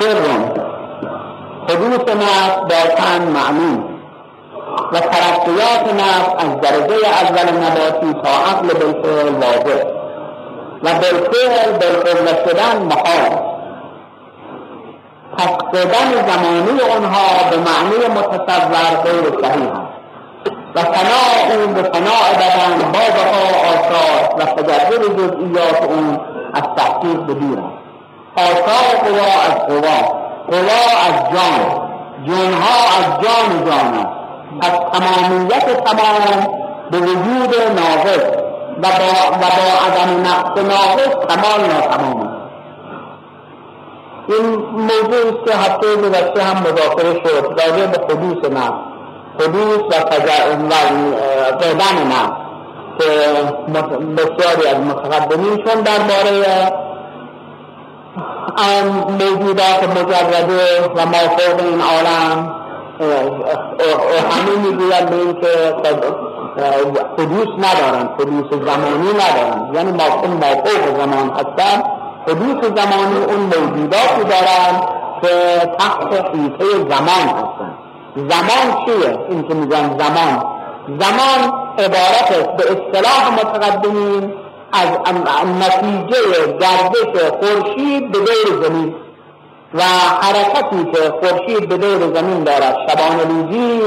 سر حدوث نفس با تن معلوم. و ترقیات نفس از درجه اول نباتی تا عقل بالفعل واضح. و بالفعل بالقوه شدن محال پس شدن زمانی آنها به معنی متصور غیر صحیح و فناع اون به فناع بدن با بقا آثار و تجرد جزئیات اون از تحقیق به دور است. آثار قوا از قوا قوا از جان جنها از جان جان. از تمامیت تمام به وجود ناقص و با, و با عدم نقص ناقص کمال ناتمام. این موضوع که هفته گذشته هم مذاکره شد راجع به حدوث نفس حدوث و قدم نفس که بسیاری از متقدمین چون درباره موجودات مجرده و ما فوق این عالم. همه می‌گوید به این که حدوث ندارن حدوث زمانی ندارن یعنی ما فوق زمان هستن حدوث زمانی اون موجوداتی دارن که تحت حیطه زمان هستن. زمان چیه؟ این که میگن زمان. زمان عبارت به اصطلاح متقدمین از نتیجه گردش خورشید به دور زمین و حرکتی که خورشید به دور زمین دارد شبان روزی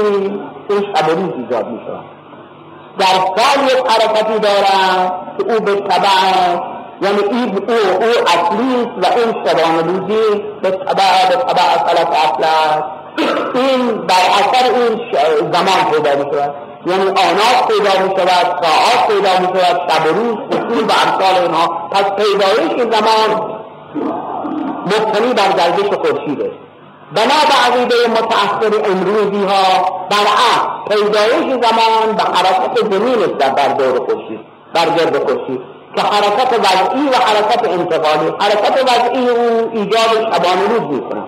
این شب روز ایجاد می شود در سال یک حرکتی دارد که او به طبع یعنی این او او اصلی و این شبان روزی به طبع به طبع فلک اصل این بر اثر این زمان پیدا می شود یعنی آنات پیدا می شود ساعات پیدا می شود شب و روز و امثال اینها. پس پیدایش زمان مبتنی بر گردش خورشیده. بنا به عقیده متأخر امروزی ها برعکس پیدایش زمان به حرکت زمین است در دور خورشید بر گرد خورشید. که حرکت وضعی و حرکت انتقالی حرکت وضعی او ایجاد شبان روز می‌کند.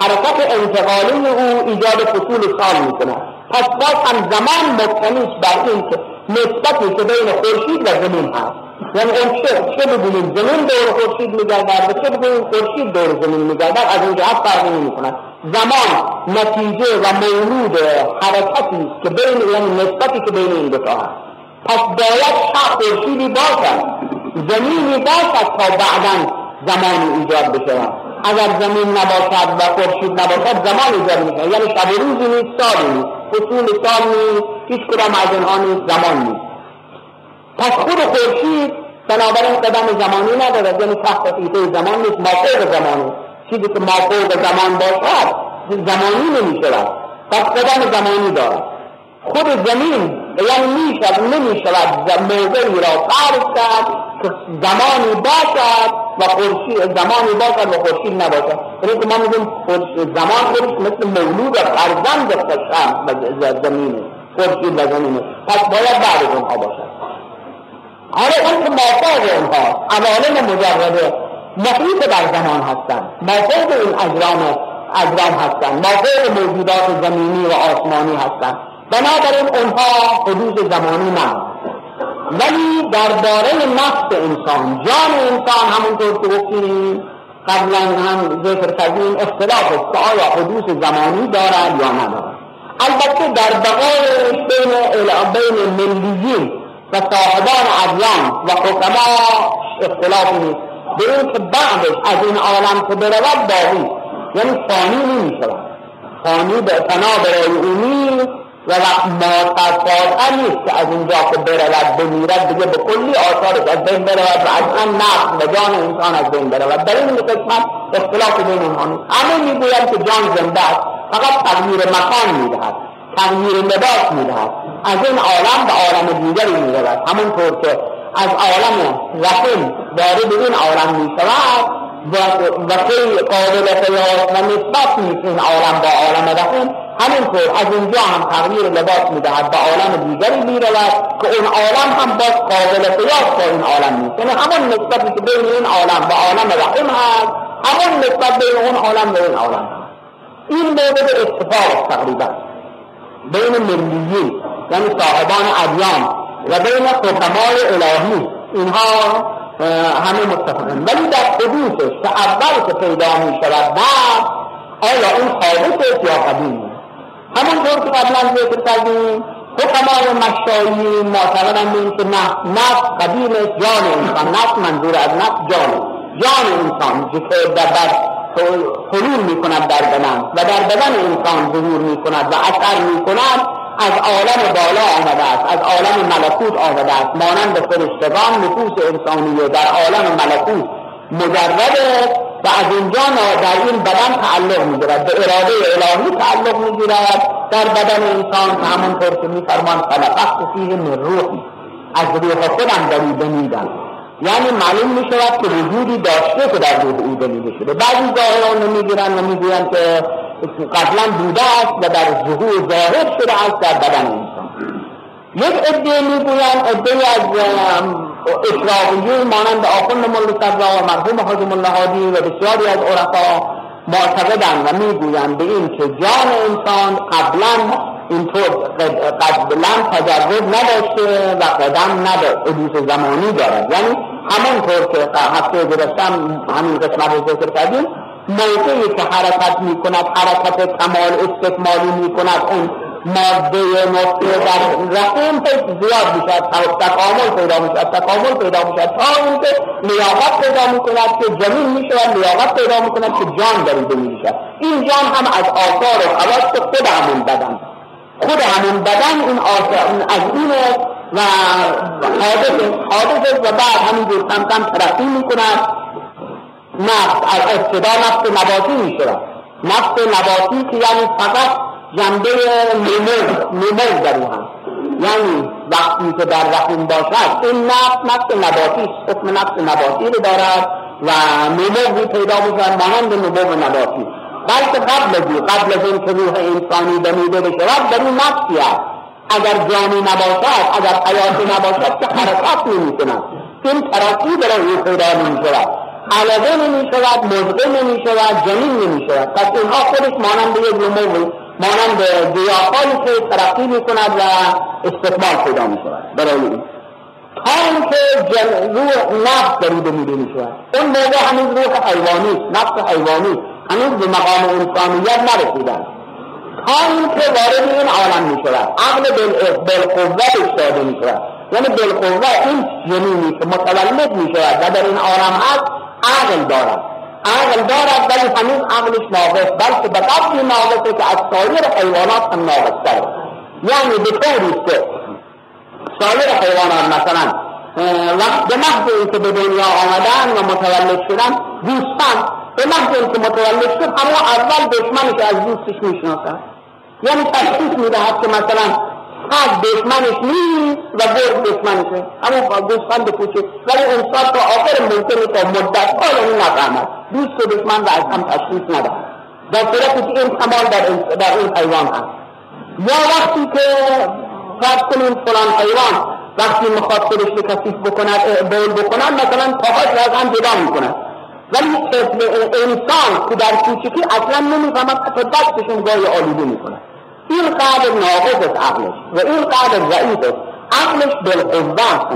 حرکت انتقالی او ایجاد فصول سال می‌کند. پس باز هم زمان مبتنیش بر این که نسبتی که بین خورشید و زمین هست. یعنی اون چه چه بدونیم زمین دور خورشید میگردد و چه بدونیم خورشید دور زمین میگردد. از این جهت فرقی نمی‌کند زمان نتیجه و مولود حرکتی که بین یعنی نسبتی که بین این دو هست. پس باید شخص خورشیدی باشد. زمینی باشد تا بعدا زمانی ایجاد بشه. اگر زمین نباشد و خورشید نباشد زمان ایجاد میشه یعنی شب روزی نیست سالی نیست. فصول سال نیست هیچ کدام از اینها نیست زمان نیست. پس خود خورشید بنابراین قدم زمانی ندارد. یعنی تحت حیطه زمان نیست مافوق زمانی چیزی که مافوق زمان باشد زمانی نمی شود پس قدم زمانی دارد. خود زمین یعنی می شود نمی شود موضعی را فرض کرد. زمانی باشد و خورشید زمانی باشد و خورشید نباشد. یعنی که ما میگیم زمان خودش مثل مولود و فرزند زمینه خورشید و زمینه پس باید بعد اونها باشد. آره اون که مافوق اونها عوالم مجرده محیط بر زمان هستند. مافوق این اجرام اجرام هستند. مافوق موجودات زمینی و آسمانی هستند. بنابراین اونها حدود زمانی نه ولی درباره نفس انسان جان انسان همونطور که گفتیم قبلا هم ذکر کردیم اختلاف است که آیا حدوث زمانی دارد یا ندارد. البته در بقای بین بین ملیین و صاحبان ادیان و حکما اختلاف نیست. به این که بعدش از این عالم که برود باقی یعنی فانی نمی شود فانی به فنا برای اونی و وقت ما نیست که از اینجا که برود بمیرد دیگه به کلی آثارش از بین برود و آن نفس و جان انسان از بین برود. در این قسمت اختلاف بین اونها نیست. همه می‌گویند که جان زنده است فقط تغییر مکان می‌دهد تغییر لباس می‌دهد. از این عالم به عالم دیگری می‌رود. همونطور که از عالم رحم وارد این عالم می‌شود و قابل قیاس و نسبت نیست این عالم با عالم رحم. همینطور از اینجا هم تغییر لباس می‌دهد به عالم دیگری می‌رود که اون عالم هم باز قابل قیاس با این عالم نیست. یعنی همون نسبتی که بین این عالم و عالم رحم هست همون نسبت بین اون عالم و این عالم هست. این مورد اتفاق تقریبا بین ملیین یعنی صاحبان ادیان و بین حکمای الهی. اینها همه متفقن ولی در حدوثش که اول که پیدا می شود بعد آیا اون حادث یا قدیم؟ همونطور که قبلا ذکر کردیم حکمای مشایی معتقدن به این که نفس قدیم جان انسان نفس منظور از نفس جان جان انسان که در حلول می کند در بدن و در بدن انسان ظهور می کند و اثر می کند از عالم بالا آمده است از عالم ملکوت آمده است مانند فرشتگان نفوس انسانیه در عالم ملکوت مجرده و از اینجا در این بدن تعلق می‌گیرد به اراده الهی تعلق می‌گیرد. در بدن انسان که همونطور که میفرمان خلقت فیه من روحی. از روح خودم دریده میدن یعنی معلوم می شود که وجودی داشته که در روح او دلیده شده. بعضی ظاهران و می‌گویند که قبلا بوده است و در ظهور ظاهر شده است در بدن انسان. یک عده می‌گویند عده از اشراقیون مانند آخوند ملا و مرحوم حاج ملا و بسیاری از عرفا معتقدند و می‌گویند به این که جان انسان قبلا اینطور قبلا تجرب نداشته و قدم نداشته زمانی دارد. یعنی همونطور که هفته گذشتم همین قسمت رو ذکر کردیم موقعی که حرکت می کند حرکت کمال استکمالی می کند اون ماده نقطه در رحم زیاد می شود تکامل پیدا می شود تکامل پیدا می شود تا اینکه لیاقت پیدا می کند که جمین می شود لیاقت پیدا می کند که جان دریده می شود این جان هم از آثار و خود همون بدن. خود همون بدن این آثار از این و حادث حادث و بعد همینجور کم کم ترقی می کند نفس از ابتدا نفس نباتی می شود نفس نباتی که یعنی فقط جنبه نمو نمو در او هست یعنی وقتی که در رحم باشد این نفس نفس نباتی حکم نفس نباتی رو دارد و نمو پیدا بشود مانند نمو نباتی. بلکه قبل از قبل از این که روح انسانی دمیده بشود در این نفسی است. اگر جانی نباشد اگر حیاتی نباشد که حرکت نمی کند این ترقی برای او پیدا نمی شود علاقه نمی شود مزقه نمی شود جنین نمی شود پس اینها خودش مانند یک نمو مانند گیاههایی که ترقی می کند و استقبال پیدا می شود برای این. تا اینکه روح نفس دریده میده می شود اون موقع همین روح حیوانی نفس حیوانی هنوز به مقام انسانیت نرسیدن تا اینکه وارد این عالم می شود عقل بالقوه داده می شود یعنی بالقوه این جنینی که متولد می شود و در این عالم هست عقل دارد. عقل دارد ولی هنوز عقلش ناقص بلکه به قدری ناقصه که از سایر حیوانات هم ناقص تره یعنی به طوری که سایر حیوانات مثلا وقت به محض اینکه به دنیا آمدن و متولد شدن دوستان به محض اینکه متولد شد اما اول دشمنش از دوستش می‌شناسد یعنی تشخیص می‌دهد که مثلا از دشمنش نیست و گرد دشمنشه همون دوستان کوچک ولی انسان تا آخر ممکنه تا مدت ها یعنی نفهمد. دوست و دشمن و از هم تشخیص ندهد. در صورتی که این کمال در, در این حیوان هست. یا وقتی که فرض کنیم فلان حیوان وقتی می‌خواد خودش رو کثیف بکند بول بکنن مثلا پاهاش را از هم جدا می‌کنن ولی انسان که در کوچکی اصلا نمی‌فهمد حتی دستشون گاهی آلوده می‌کنه این قدر ناقص است عقلش و این قدر ضعیف است عقلش بالقوه است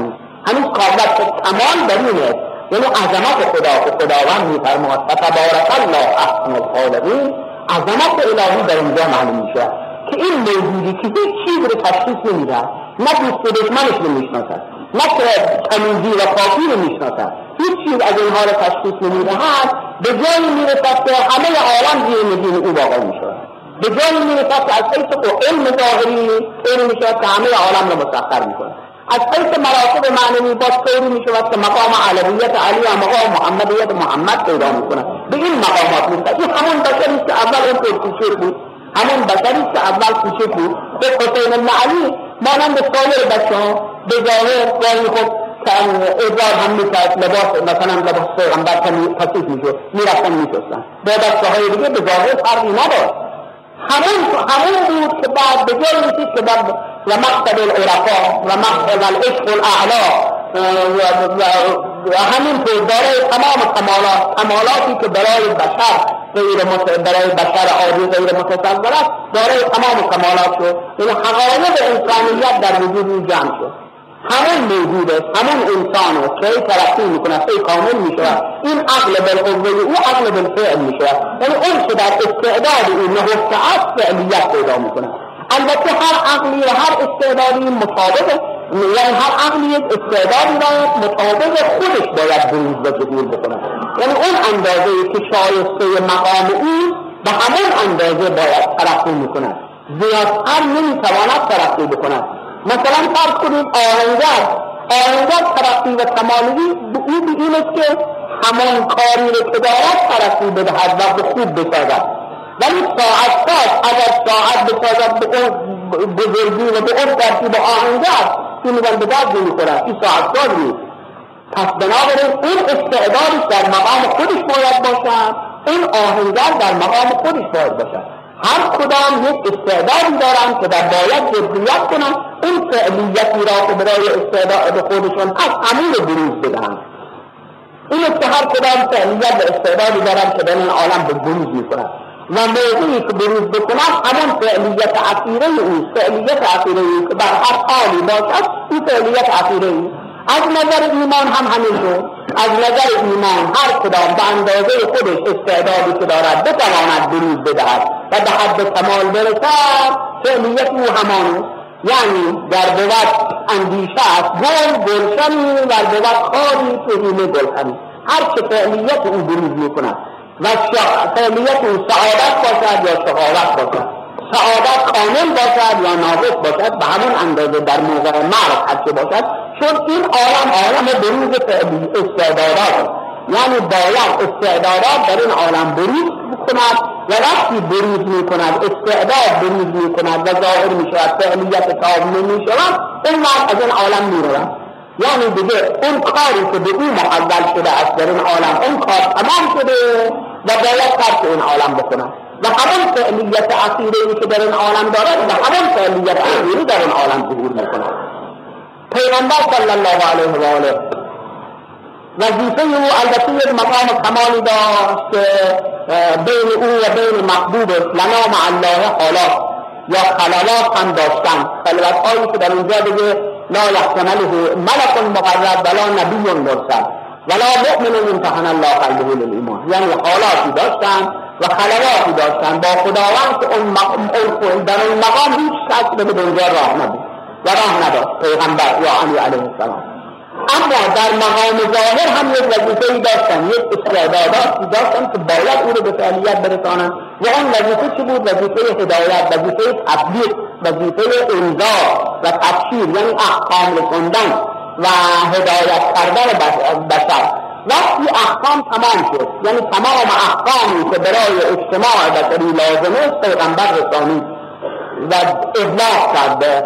هنوز قابلت کمال در این است یعنی عظمت خدا که خداوند میفرماد فتبارک الله احسن الخالقین عظمت الهی در اینجا معلوم میشه که این موجودی که هیچ چیز رو تشخیص نمی‌دهد نه دوست دشمنش رو می‌شناسد نه تمیزی و پاکی رو می‌شناسد هیچ چیز از اینها رو تشخیص نمی‌دهد به جایی می‌رسد که همه عالم زیر نگین او واقع می‌شود به جایی می‌رسد که از حیث علم ظاهری علم می‌شود که همه عالم رو مسخر می‌کند. از حیث مراتب معنوی باز طوری می‌شود که مقام علویت علی و مقام محمدیت محمد پیدا می‌کند. به این مقامات می‌رسد این همون بشری که اول اون کوچک بود. همون بشری که اول کوچک بود. به حسین بن علی مانند سایر بچه ها به ظاهر گاهی خود ادوار هم می‌کرد. لباس مثلا لباس پیغمبر تصیف می‌شد. می‌رفتن میشستن. با بچه های دیگه به ظاهر فرقی نداشت همون همون بود که بعد به جای رسید که بعد و مقصد العرفا و مقصد العشق الاعلا. و همین طور برای تمام کمالات کمالاتی که برای بشر غیر برای بشر عادی غیر متصور است برای تمام کمالات شد. یعنی حقایق انسانیت در وجود او جمع شد. همون موجود است همون انسان است. که ترقی می‌کنه ای کامل میشه. این عقل بالقوه او عقل بالفعل میشه. یعنی اون که در استعداد او نهفته است فعلیت پیدا می‌کنه. البته هر عقلی و هر استعدادی مطابق یعنی هر عقلی استعدادی را مطابق خودش باید بروز و ظهور بکنه. یعنی اون اندازه که شایسته مقام او به همون اندازه باید ترقی می‌کند زیادتر نمی‌تواند ترقی بکند. مثلا فرض کنید آهنگر. آهنگر ترقی و کمالگی او به این است که همان کاری رو که دارد ترقی بدهد و به خوب بسازد. ولی ساعت ساز اگر ساعت بسازد به اون بزرگی و به اون ترتیب آهنگر این میگن به درد نمی‌خورد این ساعت ساز نیست. پس بنابراین اون استعدادش در مقام خودش باید باشد. این آهنگر در مقام خودش باید باشد. هر کدام یک استعدادی دارن که در باید جدیت کنن اون فعلیتی را که برای استعداد خودشون هست همون رو بروز بدن این که هر کدام فعلیت و استعدادی دارن که در این عالم به بروز می‌کنن و موضوعی که بروز بکنن همون فعلیت اخیره او فعلیت اخیره او که بر هر حالی باشد این فعلیت اخیره او از نظر ایمان هم همینطور. از نظر ایمان هر کدام به اندازه خودش استعدادی که دارد بتواند بروز بدهد و به حد کمال برسد فعلیت او همان. یعنی در بود اندیشه است گل گلشنی و بود خاری توهین گلشنی. هر که فعلیت او بروز می‌کند و فعلیت او سعادت باشد یا شقاوت باشد. سعادت کامل باشد یا ناقص باشد به همون اندازه در موقع مرگ هرچه باشد چون این عالم عالم بروز استعدادات. یعنی باید استعدادات در این عالم بروز کند و وقتی بروز می کند استعداد بروز می کند و ظاهر می شود فعلیت کامل می شود اون وقت از این عالم می رود یعنی دیگه اون کاری که به او محول شده است در این عالم اون کار تمام شده و باید ترک این عالم بکند و همون فعلیت اخیره که در این عالم دارد و همون فعلیت اخیره در این عالم ظهور می‌کند. پیغمبر صلی الله علیه و آله وظیفه او البته یک مقام کمالی داشت که بین او و بین محبوب لنا مع الله حالات یا خلالات هم داشتن. خلوت هایی که در اینجا دیگه لا یحتمله ملک مقرب ولا نبی مرسل. ولا مؤمن امتحن الله قلبه للایمان. یعنی حالاتی داشتن و خلواتی داشتن. با خداوند اون مقام در اون مقام هیچ به اونجا راه نبود. و راه نداشت پیغمبر. یا علی علیه السلام. اما در مقام ظاهر هم یک وظیفه داشتن. یک استعداداتی داشتن که باید او رو به فعلیت برسانن. و اون وظیفه چی بود؟ وظیفه هدایت وظیفه تبلیغ وظیفه انذار و تبشیر یعنی احکام رسوندن و هدایت کردن بشر. وقتی احکام تمام شد یعنی تمام احکامی که برای اجتماع بشری لازم است پیغمبر رسانی و ابلاغ کرد. به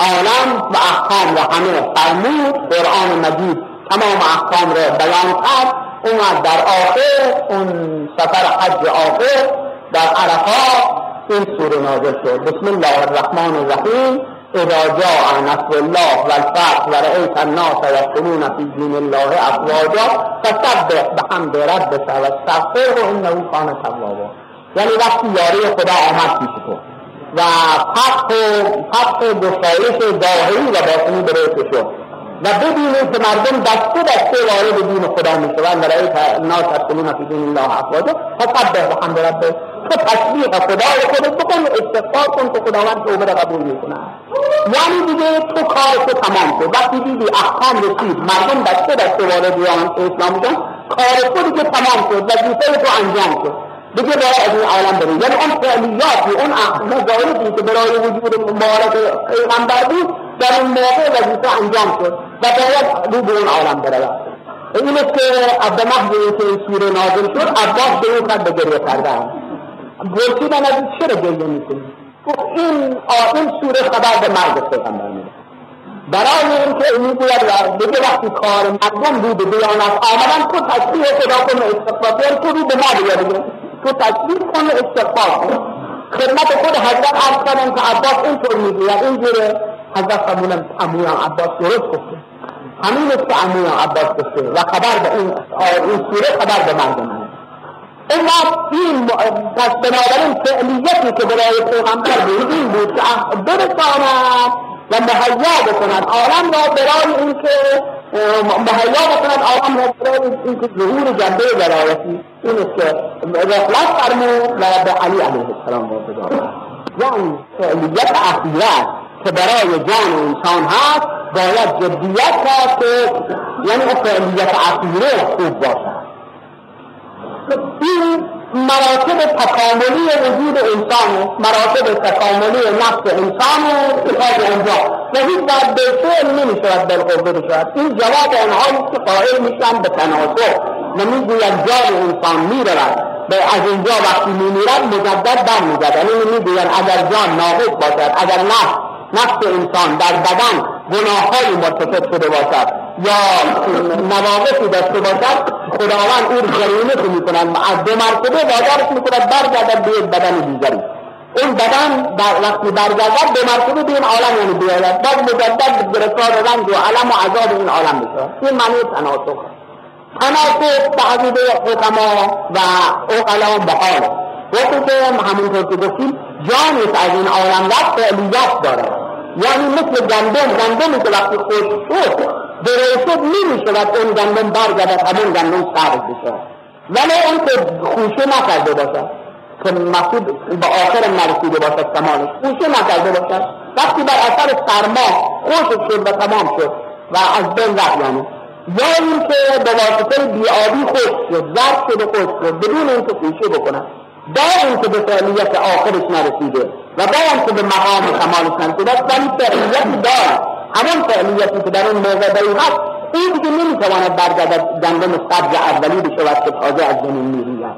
عالم و احکام و همه فرمود قرآن مجید تمام احکام را بیان کرد. اومد در آخر اون سفر حج آخر در عرفات این سوره نازل شد. بسم الله الرحمن الرحیم. اذا جاء نصر الله والفتح ورأيت الناس يدخلون في دين الله افواجا فسبح بحمد ربك واستغفره انه كان توابا. یعنی وقتی یاری خدا آمد پیش تو. و فتح و فتح گشایش ظاهری و باطنی برای شد و ببینید که مردم دسته دسته وارد دین خدا می‌شوند. و رأیت الناس يدخلون في دين الله افواجا فسبح بحمد ربك تو تشبیه خدای خودت بکن استغفار کن که خداوند توبه را قبول می‌کنه. یعنی دیگه تو کار تو تمام شد وقتی دیدی احکام رسید مردم دسته دسته وارد اسلام میشن. کار تو دیگه تمام شد وظیفه تو انجام دیگه باید از این عالم بریم یعنی اون فعلیاتی اون مزایدی که برای وجود مبارک پیغمبر بود در اون موقع وظیفه انجام شد و باید رو به اون عالم برود این است که به محض اینکه این سوره نازل شد عباس به او کرد به گریه کردن پرسیدن از چرا گریه می‌کنی این این سوره خبر به مرگ پیغمبر میده برای اینکه می‌گوید دیگه وقتی کار مردم بود بیانت آمدن تو تصویح خدا کن استقبال یعنی تو رو به ما تو تصویح کن استقبال کن خدمت خود حضرت عرض کردن که عباس اینطور می‌گوید. اینجوره حضرت فرمودن اموی عباس درست گفته. همین است که اموی عباس گفته و خبر به این این سوره خبر به مرگ منه اما این پس بنابراین فعلیتی که برای پیغمبر بود این بود که برساند و مهیا بکند عالم را برای اینکه مهیا عالم را برای اینکه ظهور جنبه ولایتی این است که رخلت فرمود و به علی علیه السلام واردگار یعنی فعلیت اخیره که برای جان انسان هست باید جدیت که یعنی فعلیت اخیره خوب باشد. این مراتب تکاملی وجود انسان مراتب تکاملی نفس انسان اتفاق اونجا و هیچ بعد به فعل نمی شود بالقوه بشود. این جواب آنهایی که قائل میشن به تناسب. و می‌گوید جان انسان می‌رود. به از اینجا وقتی میمیرد مجدد برمیگرد یعنی می‌گویند اگر جان ناقص باشد اگر نفس نفس انسان در بدن گناههایی مرتکب شده باشد. یا نواقصی داشته باشد خداوند او جریمه می‌کنند از دو مرتبه وادارش می‌کند برگردد به یک بدن دیگری. اون بدن در وقتی برگردد دو مرتبه به این عالم یعنی بیاید. بعد مجدد گرفتار رنج و علم و عذاب این عالم میشه این معنی تناسخ. تناسخ تعقیده حکما و اقلا بحال. وقتی که همونطور که گفتیم جانی از این عالم رفت فعلیت داره یعنی مثل گندم گندمی که وقتی خوش شد درشت نمی شود اون گندم برگردد همون گندم سبز بشه. ولی اون که خوشه نکرده باشد. که مقصود به آخر نرسیده باشد تمامش خوشه نکرده باشد. وقتی بر اثر سرما خوش شد و تمام شد و از بین رفت یعنی. یا اینکه به واسطه بیابی خوش شد زرد شد و خوش شد بدون اینکه خوشه بکنه. با اینکه به فعلیت آخرش نرسیده و با که به مقام کمالش نرسیده ولی فعلیتی دارد همون فعلیتی که در اون داری هست این دیگه نمی‌تواند برگردد گندم سبز اولی بشود که تازه از زمین میریزد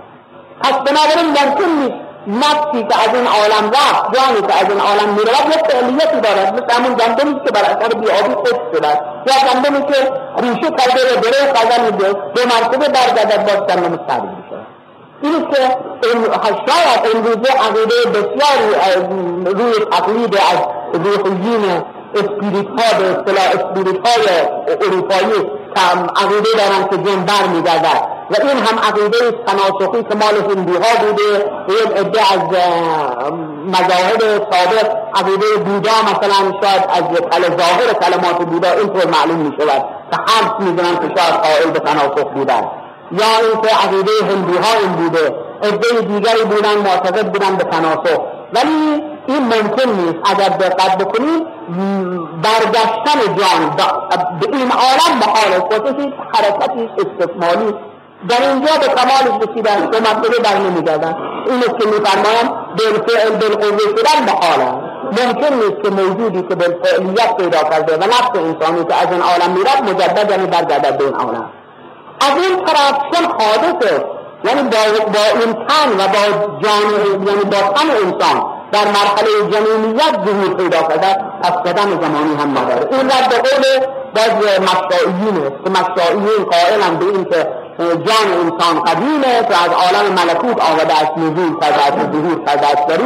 پس بنابراین ممکن نیست نفسی که از این عالم رفت جانی که از این عالم می‌رود یک فعلیتی دارد مثل همون گندمی که بر اثر بیابی خود شده یا گندمی که خوشه کرده و بره قدم دو مرتبه برگردد باز گندم سبز بشود این که شاید امروزه عقیده بسیاری روی تقلید از روحیین اسپیریت ها به اصطلاح اسپیریت های اروپایی که عقیده دارن که جن بر میگردد و این هم عقیده تناسخی که مال هندی ها بوده یک عده از مذاهب سابق عقیده بودا مثلا شاید از ظاهر کلمات بودا اینطور معلوم می شود که حرف می‌دونن که شاید قائل به تناسخ بودن. یا اینکه عقیده هندوها این بوده. عده دیگری بودن معتقد بودن به تناسخ. ولی این ممکن نیست اگر دقت بکنید برگشتن جان به این عالم محال است حرکتی استثمالی. در اینجا به کمالش رسیدن به مرتبه بر نمیگردن. این که میفرمایم بالفعل بالقوه شدن محال ممکن نیست که موجودی که بالفعلیت پیدا کرده و نفس انسانی که از این عالم میرد مجدد یعنی برگردد به این عالم. از این طرف چون حادثه یعنی با, با این تن و با جان یعنی با تن انسان در مرحله جنینیت ظهور پیدا کرده پس قدم زمانی هم نداره. این رد به قول باز مشائیین است. که مشائیین قائلن به این که جان انسان قدیمه که از عالم ملکوت آمده است نزول کرده است ظهور کرده است. در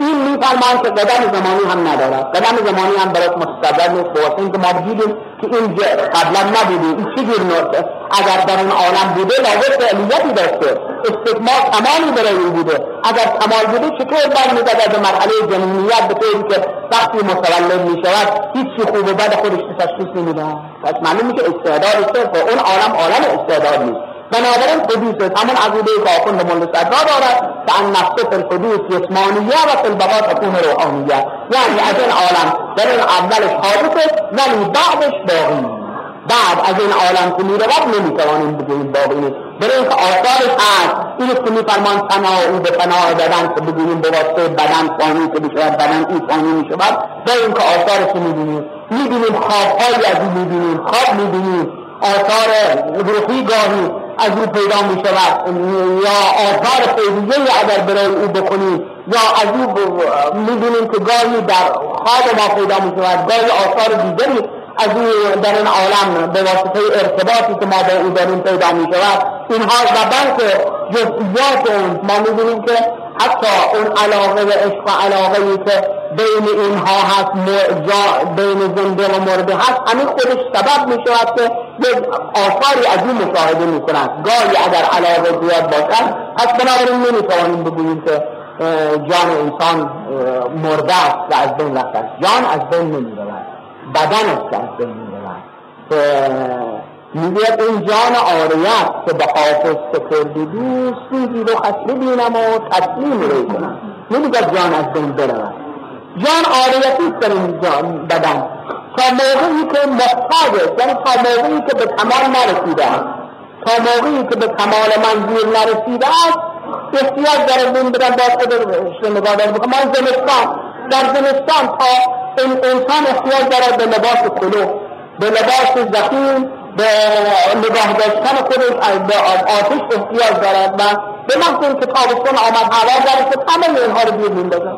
این میفرمایند که قدم زمانی هم ندارد قدم زمانی هم برای مستقر نیست. بواسطه اینکه ما که این قبلا نبوده این چه جور اگر در اون عالم بوده لازم فعلیتی داشته. استکمال کمالی برای این بوده. اگر کمال بوده چطور برمیگردد به مرحله جنینیت به طوری که وقتی متولد می‌شود هیچی خوب و بد خودش تشخیص نمیده؟ پس معلوم میشه استعداد صرف اون عالم عالم استعداد نیست. بنابراین حدوث همون عقیده که آخوند صدرا دارد که ان نفس فی الحدوث جسمانیه و فی البقا تکون روحانیه. یعنی از این عالم در این اولش حادثه ولی بعدش باقی. بعد از این عالم که می‌رود نمی‌توانیم بگوییم باقی نیست. برای اینکه آثارش هست این است که میفرمان تنها او به تنها بدن که بگوییم به واسطه بدن فانی که بشود بدن این فانی می‌شود. برای اینکه آثارش رو می‌بینیم؟ می‌بینیم خوابهایی از این می‌بینیم خواب می‌بینیم. آثار روحی گاهی از او پیدا می شود یا آثار خیریه اگر برای او بکنیم یا از او می‌دونیم که گاهی در خواب ما پیدا می شود گاهی آثار دیگری از او در این عالم به واسطه ارتباطی که ما با او داریم پیدا می شود اینها و بلکه جزئیات اون ما می‌دونیم که حتی اون علاقه و عشق و علاقه ای که بین اینها هست بین زنده و مرده هست همین خودش سبب می شود که یک آثاری از این مشاهده می کنند گاهی اگر علاقه زیاد باشد پس بنابراین نمی توانیم بگوییم که جان انسان مرده است و از بین رفته جان از بین نمی رود بدن است که از بین می رود می‌گوید این جان آریت که به حافظ سپرده دوست روزی رو خسته بینم و تسلیم روی کنم. نمی‌گوید جان از بین برود جان آریتی است در این جان بدن. تا موقعی که محتاجه یعنی تا موقعی که به کمال نرسیده است. تا موقعی که به کمال منظور نرسیده است احتیاج داره بین بدن با خود نگاه داره بکنم من زمستان در زمستان تا این انسان احتیاج داره به لباس کلو به لباس زخیم به نگاه داشتن خودش به آتش احتیاج دارد و به محض که تابستان آمد هوا داره که همه اینها رو بیرون میندازن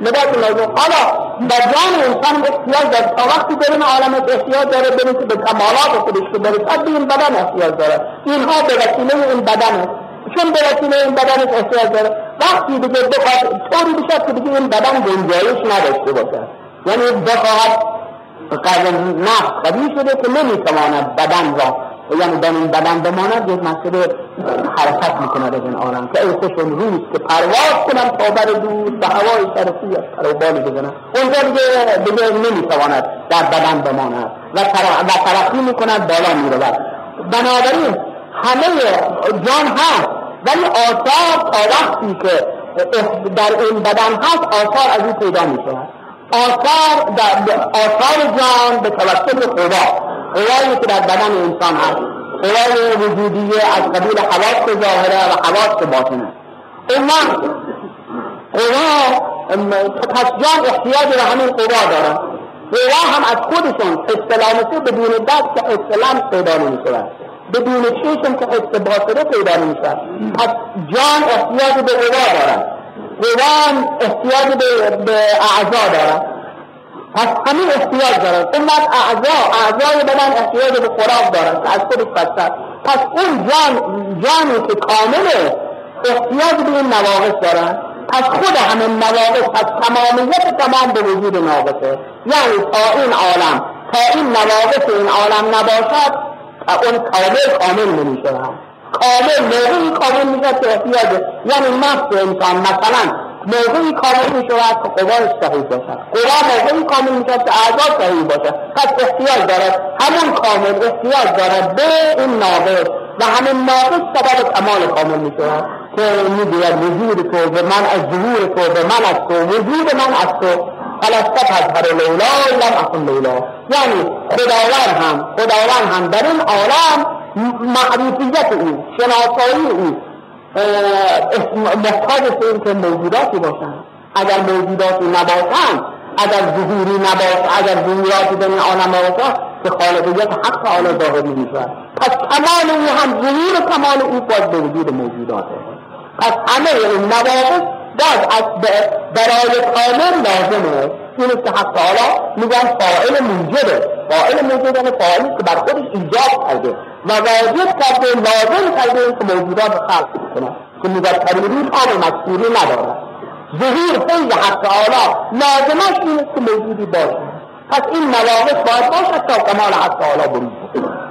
لباس لازم. حالا به جان انسان احتیاج داره تا وقتی برین عالم احتیاج داره برین که به کمالات خودش که برسد به این بدن احتیاج داره اینها به وسیله این بدن است. چون به وسیله این بدن احتیاج داره وقتی دیگه بخواد طوری بشد که دیگه این بدن گنجایش نداشته باشه یعنی بخواهد قرن نفس قوی شده که نمی‌تواند بدن را یعنی در این بدن بماند یک مسئله حرکت می‌کند از این عالم که ایسشون روز که پرواز کنم تا بر دور به هوای شرفی از پروبالی بزنم اونجا دیگه دیگه نمی‌تواند در بدن بماند و, و ترقی می‌کند بالا می‌رود. بنابراین همه جان هست ولی آثار تا وقتی که در این بدن هست آثار از او پیدا می‌شود. آثار آثار جان به توسط خدا. قوایی که در بدن انسان هست. قوای وجودیه از قبیل حواس ظاهره و حواس باطنه. اون قوا پس جان احتیاج به همین قوا دارن قوا هم از خودشون استلامته بدون دست که استلام پیدا نمیشه بدون چشم که حس باطنه پیدا نمیشه پس جان احتیاج به قوا دارن قوام احتیاج به, به اعضا دارن پس همین احتیاج دارن اون بعد اعضا اعضای بدن احتیاج به خوراک دارن از خودش پس پس اون جان جانی که کامله احتیاج به این نواقص دارن پس خود همین نواقص پس تمامیت تمام به وجود ناقصه. یعنی تا این عالم تا این نواقص این عالم نباشد اون کامل کامل نمیشه کامل موقعی کامل میشه که احتیاج یعنی نفس انسان مثلا موقعی کامل می شود که قواش صحیح باشد قوا موقعی کامل می شود که اعضا صحیح باشد پس احتیاج دارد همون کامل احتیاج دارد به این ناقص. و همین ناقص سبب کمال کامل می شود که می‌گوید وجود تو به من از ظهور تو به من از تو وجود من از تو. فلسفت از هر لیلا لم اکن لیلا یعنی خداوند هم خداوند هم در این عالم معروفیت او شناسایی او محتاج به این که موجوداتی باشن اگر موجوداتی نباشن اگر ظهوری نباشه اگر ظهوراتی این عالم نباشن که خالقیت حق تعالی ظاهر نمی‌شود پس کمال او هم ظهور کمال او باز به وجود موجوداته پس همه این نواقص باز از برای کامل لازمه. این که حق تعالی میگن فاعل موجبه فاعل موجب یعنی فاعلی که بر خودش ایجاد کرده. و واجب کرده لازم کرده که موجودات خلق کنه. که مذکری کار مذکوری نداره ظهور فیض حق تعالی لازمش این که موجودی باشه. پس این نواقص باید باشد تا کمال حق تعالی برید